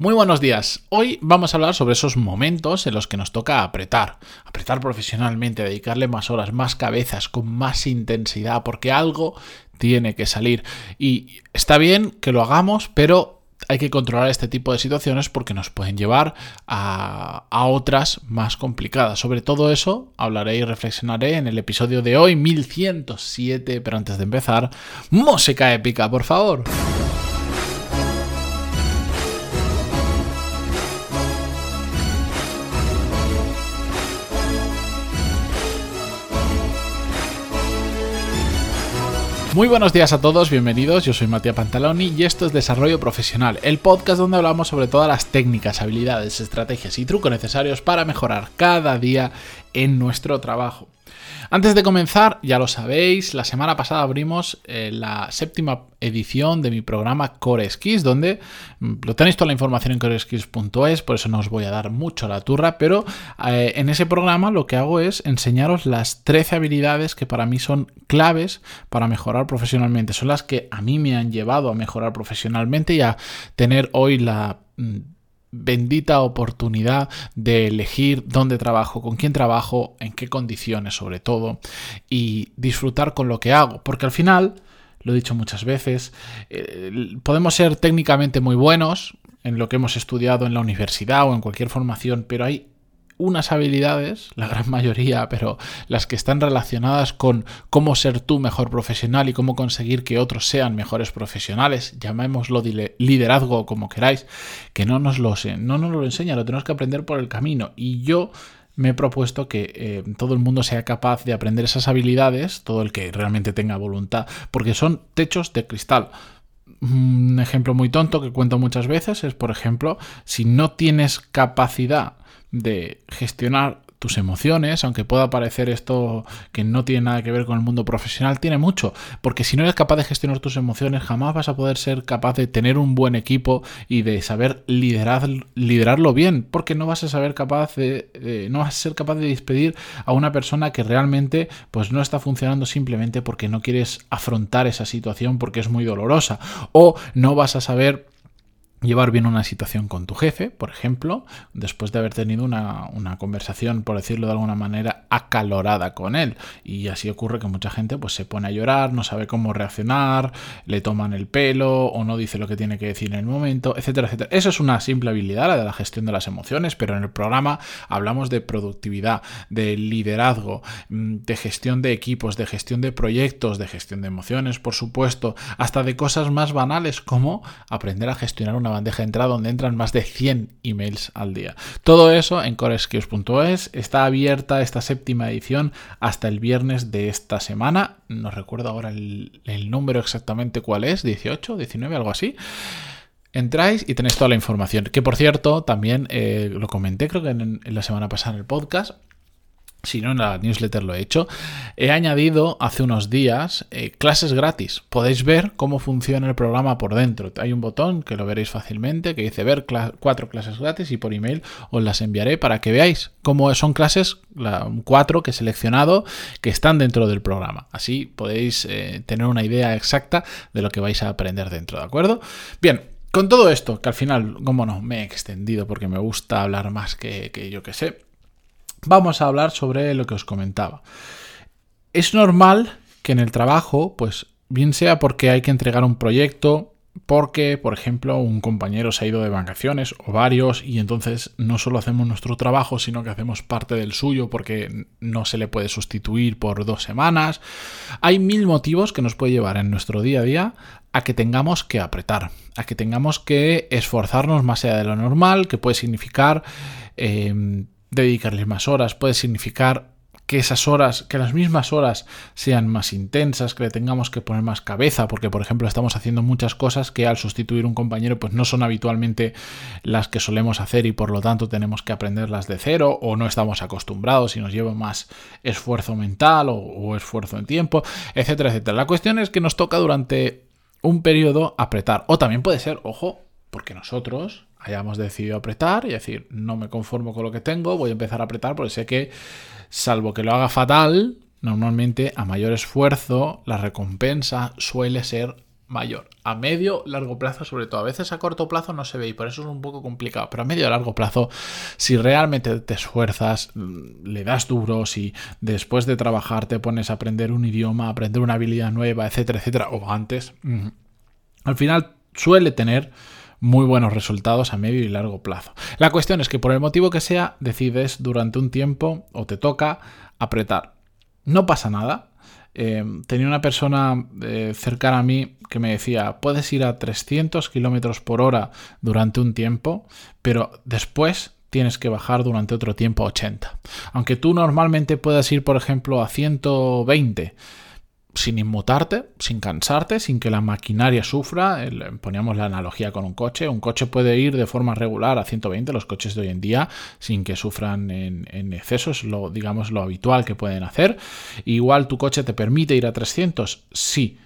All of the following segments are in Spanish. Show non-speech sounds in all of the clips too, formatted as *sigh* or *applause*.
Muy buenos días. Hoy vamos a hablar sobre esos momentos en los que nos toca apretar. Apretar profesionalmente, dedicarle más horas, más cabezas, con más intensidad, porque algo tiene que salir. Y está bien que lo hagamos, pero hay que controlar este tipo de situaciones porque nos pueden llevar a, otras más complicadas. Sobre todo eso hablaré y reflexionaré en el episodio de hoy, 1107. Pero antes de empezar, música épica, por favor. Muy buenos días a todos, bienvenidos. Yo soy Matías Pantaloni y esto es Desarrollo Profesional, el podcast donde hablamos sobre todas las técnicas, habilidades, estrategias y trucos necesarios para mejorar cada día en nuestro trabajo. Antes de comenzar, ya lo sabéis, la semana pasada abrimos eh, la séptima edición de mi programa Core Skills, donde mm, lo tenéis toda la información en coreskills.es, por eso no os voy a dar mucho la turra, pero eh, en ese programa lo que hago es enseñaros las 13 habilidades que para mí son claves para mejorar profesionalmente. Son las que a mí me han llevado a mejorar profesionalmente y a tener hoy la mm, bendita oportunidad de elegir dónde trabajo, con quién trabajo, en qué condiciones sobre todo, y disfrutar con lo que hago, porque al final, lo he dicho muchas veces, eh, podemos ser técnicamente muy buenos en lo que hemos estudiado en la universidad o en cualquier formación, pero hay unas habilidades, la gran mayoría, pero las que están relacionadas con cómo ser tú mejor profesional y cómo conseguir que otros sean mejores profesionales, llamémoslo liderazgo como queráis, que no nos lo, no nos lo enseña, lo tenemos que aprender por el camino. Y yo me he propuesto que eh, todo el mundo sea capaz de aprender esas habilidades, todo el que realmente tenga voluntad, porque son techos de cristal. Un ejemplo muy tonto que cuento muchas veces es, por ejemplo, si no tienes capacidad de gestionar tus emociones, aunque pueda parecer esto que no tiene nada que ver con el mundo profesional, tiene mucho, porque si no eres capaz de gestionar tus emociones, jamás vas a poder ser capaz de tener un buen equipo y de saber liderar, liderarlo bien, porque no vas a saber capaz de, no vas a ser capaz de despedir a una persona que realmente pues no está funcionando simplemente porque no quieres afrontar esa situación porque es muy dolorosa, o no vas a saber llevar bien una situación con tu jefe, por ejemplo, después de haber tenido una, conversación, por decirlo de alguna manera, acalorada con él. Y así ocurre que mucha gente pues, se pone a llorar, no sabe cómo reaccionar, le toman el pelo o no dice lo que tiene que decir en el momento, etcétera, etcétera. Eso es una simple habilidad, la de la gestión de las emociones, pero en el programa hablamos de productividad, de liderazgo, mm, de gestión de equipos, de gestión de proyectos, de gestión de emociones, por supuesto, hasta de cosas más banales como aprender a gestionar una bandeja de entrada donde entran más de 100 emails al día. Todo eso en coreskills.es está abierta esta séptima edición hasta el viernes de esta semana. No recuerdo ahora el, número exactamente cuál es, 18, 19, algo así. Entráis y tenéis toda la información. Que por cierto, también eh, lo comenté creo que en, la semana pasada en el podcast si no en la newsletter lo he hecho, he añadido hace unos días eh, clases gratis. Podéis ver cómo funciona el programa por dentro. Hay un botón que lo veréis fácilmente que dice ver cuatro clases gratis y por email os las enviaré para que veáis cómo son clases, cuatro que he seleccionado que están dentro del programa. Así podéis eh, tener una idea exacta de lo que vais a aprender dentro, ¿de acuerdo? Bien, con todo esto, que al final, como no, me he extendido porque me gusta hablar más que, que yo que sé vamos a hablar sobre lo que os comentaba. Es normal que en el trabajo, pues bien sea porque hay que entregar un proyecto, porque, por ejemplo, un compañero se ha ido de vacaciones o varios y entonces no solo hacemos nuestro trabajo, sino que hacemos parte del suyo porque no se le puede sustituir por dos semanas. Hay mil motivos que nos puede llevar en nuestro día a día a que tengamos que apretar, a que tengamos que esforzarnos más allá de lo normal, que puede significar... Eh, dedicarles más horas, puede significar que esas horas, que las mismas horas sean más intensas, que le tengamos que poner más cabeza, porque por ejemplo estamos haciendo muchas cosas que al sustituir un compañero pues no son habitualmente las que solemos hacer y por lo tanto tenemos que aprenderlas de cero o no estamos acostumbrados y nos lleva más esfuerzo mental o, o esfuerzo en tiempo, etcétera, etcétera. La cuestión es que nos toca durante un periodo apretar o también puede ser, ojo, porque nosotros hayamos decidido apretar y decir, no me conformo con lo que tengo, voy a empezar a apretar porque sé que, salvo que lo haga fatal, normalmente a mayor esfuerzo la recompensa suele ser mayor. A medio, largo plazo sobre todo. A veces a corto plazo no se ve y por eso es un poco complicado. Pero a medio largo plazo, si realmente te esfuerzas, mm, le das duro, si después de trabajar te pones a aprender un idioma, aprender una habilidad nueva, etcétera, etcétera, o antes, mm, al final suele tener muy buenos resultados a medio y largo plazo. La cuestión es que por el motivo que sea, decides durante un tiempo o te toca apretar. No pasa nada, eh, tenía una persona eh, cercana a mí que me decía, puedes ir a 300 kilómetros por hora durante un tiempo, pero después tienes que bajar durante otro tiempo a 80. Aunque tú normalmente puedas ir, por ejemplo, a 120 sin inmutarte, sin cansarte, sin que la maquinaria sufra. poníamos la analogía con un coche. Un coche puede ir de forma regular a 120, los coches de hoy en día, sin que sufran en, en exceso, es lo, digamos, lo habitual que pueden hacer. Igual tu coche te permite ir a 300, sí.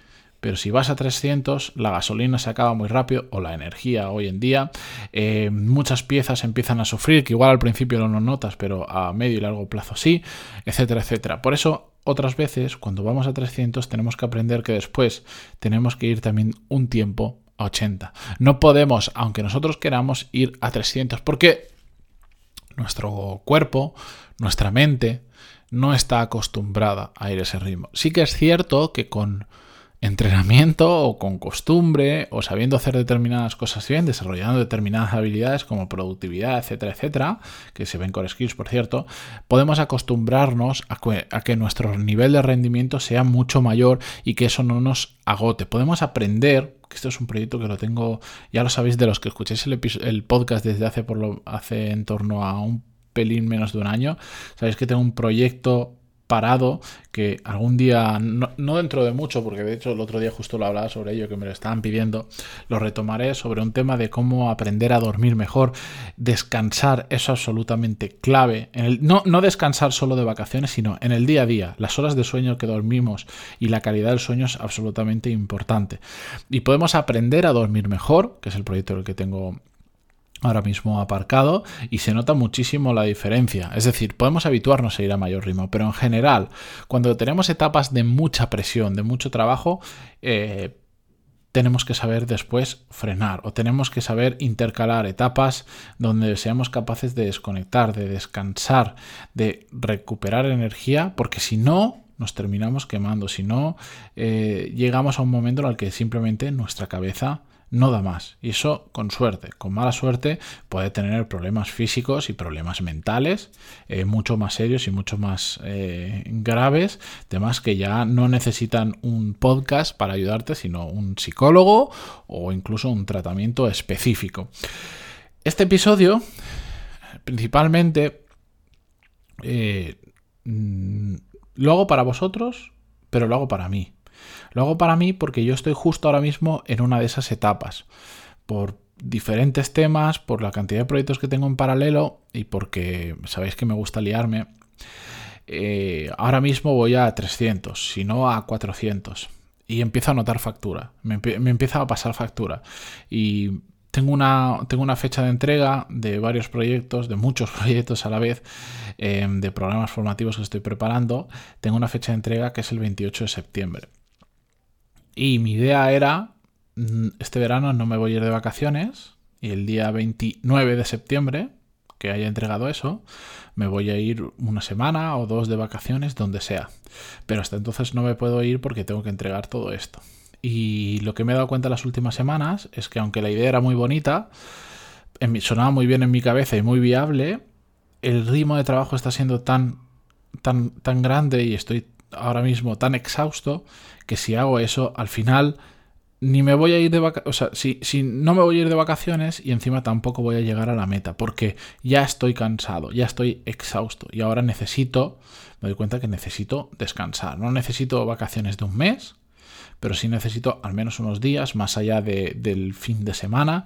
Pero si vas a 300, la gasolina se acaba muy rápido o la energía hoy en día. Eh, muchas piezas empiezan a sufrir, que igual al principio no lo notas, pero a medio y largo plazo sí, etcétera, etcétera. Por eso otras veces, cuando vamos a 300, tenemos que aprender que después tenemos que ir también un tiempo a 80. No podemos, aunque nosotros queramos, ir a 300 porque nuestro cuerpo, nuestra mente, no está acostumbrada a ir a ese ritmo. Sí que es cierto que con entrenamiento o con costumbre o sabiendo hacer determinadas cosas bien, desarrollando determinadas habilidades como productividad, etcétera, etcétera, que se ven con skills, por cierto, podemos acostumbrarnos a que, nuestro nivel de rendimiento sea mucho mayor y que eso no nos agote. Podemos aprender, que esto es un proyecto que lo tengo, ya lo sabéis de los que escuchéis el, el podcast desde hace, por lo, hace en torno a un pelín menos de un año, sabéis que tengo un proyecto parado que algún día, no, dentro de mucho, porque de hecho el otro día justo lo hablaba sobre ello, que me lo estaban pidiendo, lo retomaré sobre un tema de cómo aprender a dormir mejor, descansar, es absolutamente clave, no, no descansar solo de vacaciones, sino en el día a día, las horas de sueño que dormimos y la calidad del sueño es absolutamente importante. Y podemos aprender a dormir mejor, que es el proyecto en el que tengo ahora mismo aparcado y se nota muchísimo la diferencia. Es decir, podemos habituarnos a ir a mayor ritmo, pero en general, cuando tenemos etapas de mucha presión, de mucho trabajo, eh, tenemos que saber después frenar o tenemos que saber intercalar etapas donde seamos capaces de desconectar, de descansar, de recuperar energía, porque si no, nos terminamos quemando, si no, eh, llegamos a un momento en el que simplemente nuestra cabeza no da más. Y eso con suerte. Con mala suerte puede tener problemas físicos y problemas mentales eh, mucho más serios y mucho más eh, graves. Temas que ya no necesitan un podcast para ayudarte, sino un psicólogo o incluso un tratamiento específico. Este episodio, principalmente, eh, mm, lo hago para vosotros, pero lo hago para mí. Lo hago para mí porque yo estoy justo ahora mismo en una de esas etapas. Por diferentes temas, por la cantidad de proyectos que tengo en paralelo y porque sabéis que me gusta liarme. Eh, ahora mismo voy a 300, si no a 400. Y empiezo a notar factura. Me, empieza a pasar factura. Y tengo una, tengo una, fecha de entrega de varios proyectos, de muchos *laughs* proyectos a la vez, eh, de programas formativos que estoy preparando. Tengo una fecha de entrega que es el 28 de septiembre. Y mi idea era, mm, este verano no me voy a ir de vacaciones y el día 29 de septiembre, que haya entregado eso, me voy a ir una semana o dos de vacaciones, donde sea. Pero hasta entonces no me puedo ir porque tengo que entregar todo esto. Y lo que me he dado cuenta las últimas semanas es que aunque la idea era muy bonita, sonaba muy bien en mi cabeza y muy viable, el ritmo de trabajo está siendo tan, tan, tan grande y estoy ahora mismo tan exhausto que si hago eso, al final ni me voy a ir de vacaciones, o sea, si, si, no me voy a ir de vacaciones y encima tampoco voy a llegar a la meta, porque ya estoy cansado, ya estoy exhausto y ahora necesito, me doy cuenta que necesito descansar, no necesito vacaciones de un mes, pero sí necesito al menos unos días más allá de, del fin de semana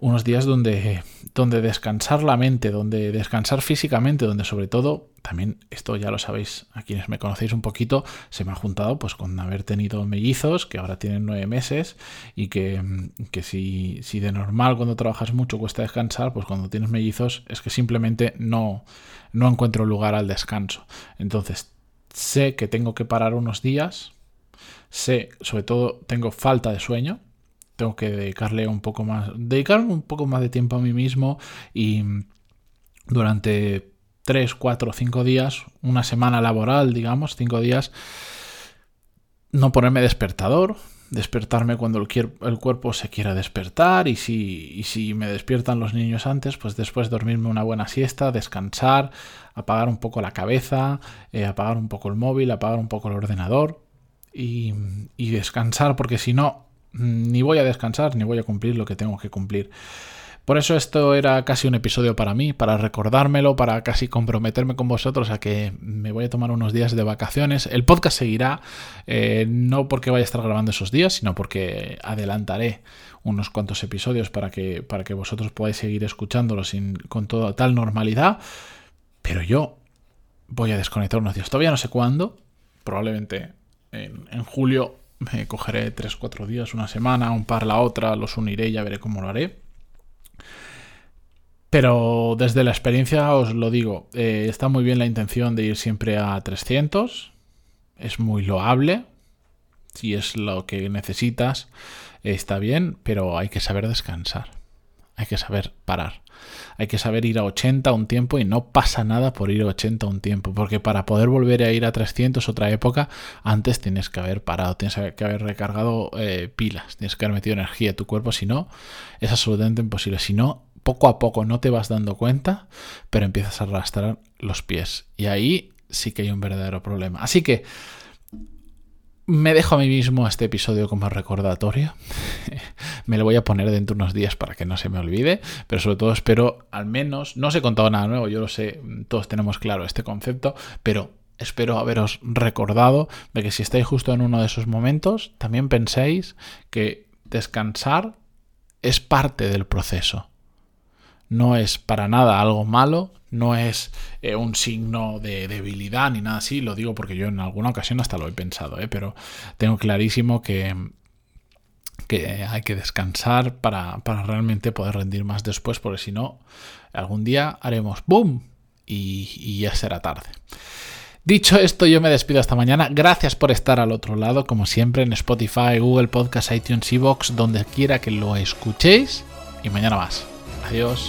unos días donde, donde descansar la mente, donde descansar físicamente, donde sobre todo, también esto ya lo sabéis, a quienes me conocéis un poquito, se me ha juntado pues con haber tenido mellizos que ahora tienen nueve meses y que, que si, si de normal cuando trabajas mucho cuesta descansar, pues cuando tienes mellizos es que simplemente no, no encuentro lugar al descanso. Entonces, sé que tengo que parar unos días sé, sobre todo, tengo falta de sueño. Tengo que dedicarle un poco más, dedicarme un poco más de tiempo a mí mismo y durante 3, 4, 5 días, una semana laboral, digamos, 5 días, no ponerme despertador, despertarme cuando el, cuerpo se quiera despertar y si, si me despiertan los niños antes, pues después dormirme una buena siesta, descansar, apagar un poco la cabeza, eh, apagar un poco el móvil, apagar un poco el ordenador y, y descansar porque si no, ni voy a descansar ni voy a cumplir lo que tengo que cumplir. Por eso esto era casi un episodio para mí, para recordármelo, para casi comprometerme con vosotros a que me voy a tomar unos días de vacaciones. El podcast seguirá, eh, no porque vaya a estar grabando esos días, sino porque adelantaré unos cuantos episodios para que, para que vosotros podáis seguir escuchándolo sin, con toda tal normalidad. Pero yo voy a desconectar unos días. Todavía no sé cuándo, probablemente en, en julio me cogeré 3-4 días, una semana, un par la otra, los uniré y ya veré cómo lo haré. Pero desde la experiencia os lo digo, eh, está muy bien la intención de ir siempre a 300, es muy loable, si es lo que necesitas, está bien, pero hay que saber descansar, hay que saber parar, hay que saber ir a 80 un tiempo y no pasa nada por ir a 80 un tiempo, porque para poder volver a ir a 300 otra época, antes tienes que haber parado, tienes que haber recargado eh, pilas, tienes que haber metido energía a tu cuerpo, si no, es absolutamente imposible, si no, poco a poco no te vas dando cuenta, pero empiezas a arrastrar los pies. Y ahí sí que hay un verdadero problema. Así que me dejo a mí mismo este episodio como recordatorio. *laughs* me lo voy a poner dentro de unos días para que no se me olvide, pero sobre todo espero al menos, no os he contado nada nuevo, yo lo sé, todos tenemos claro este concepto, pero espero haberos recordado de que si estáis justo en uno de esos momentos, también penséis que descansar es parte del proceso no es para nada algo malo, no es eh, un signo de debilidad ni nada así, lo digo porque yo en alguna ocasión hasta lo he pensado, ¿eh? pero tengo clarísimo que, que hay que descansar para, realmente poder rendir más después, porque si no, algún día haremos ¡boom! Y, y ya será tarde. Dicho esto, yo me despido hasta mañana. Gracias por estar al otro lado, como siempre, en Spotify, Google Podcast, iTunes, Evox, donde quiera que lo escuchéis. Y mañana más. Adiós.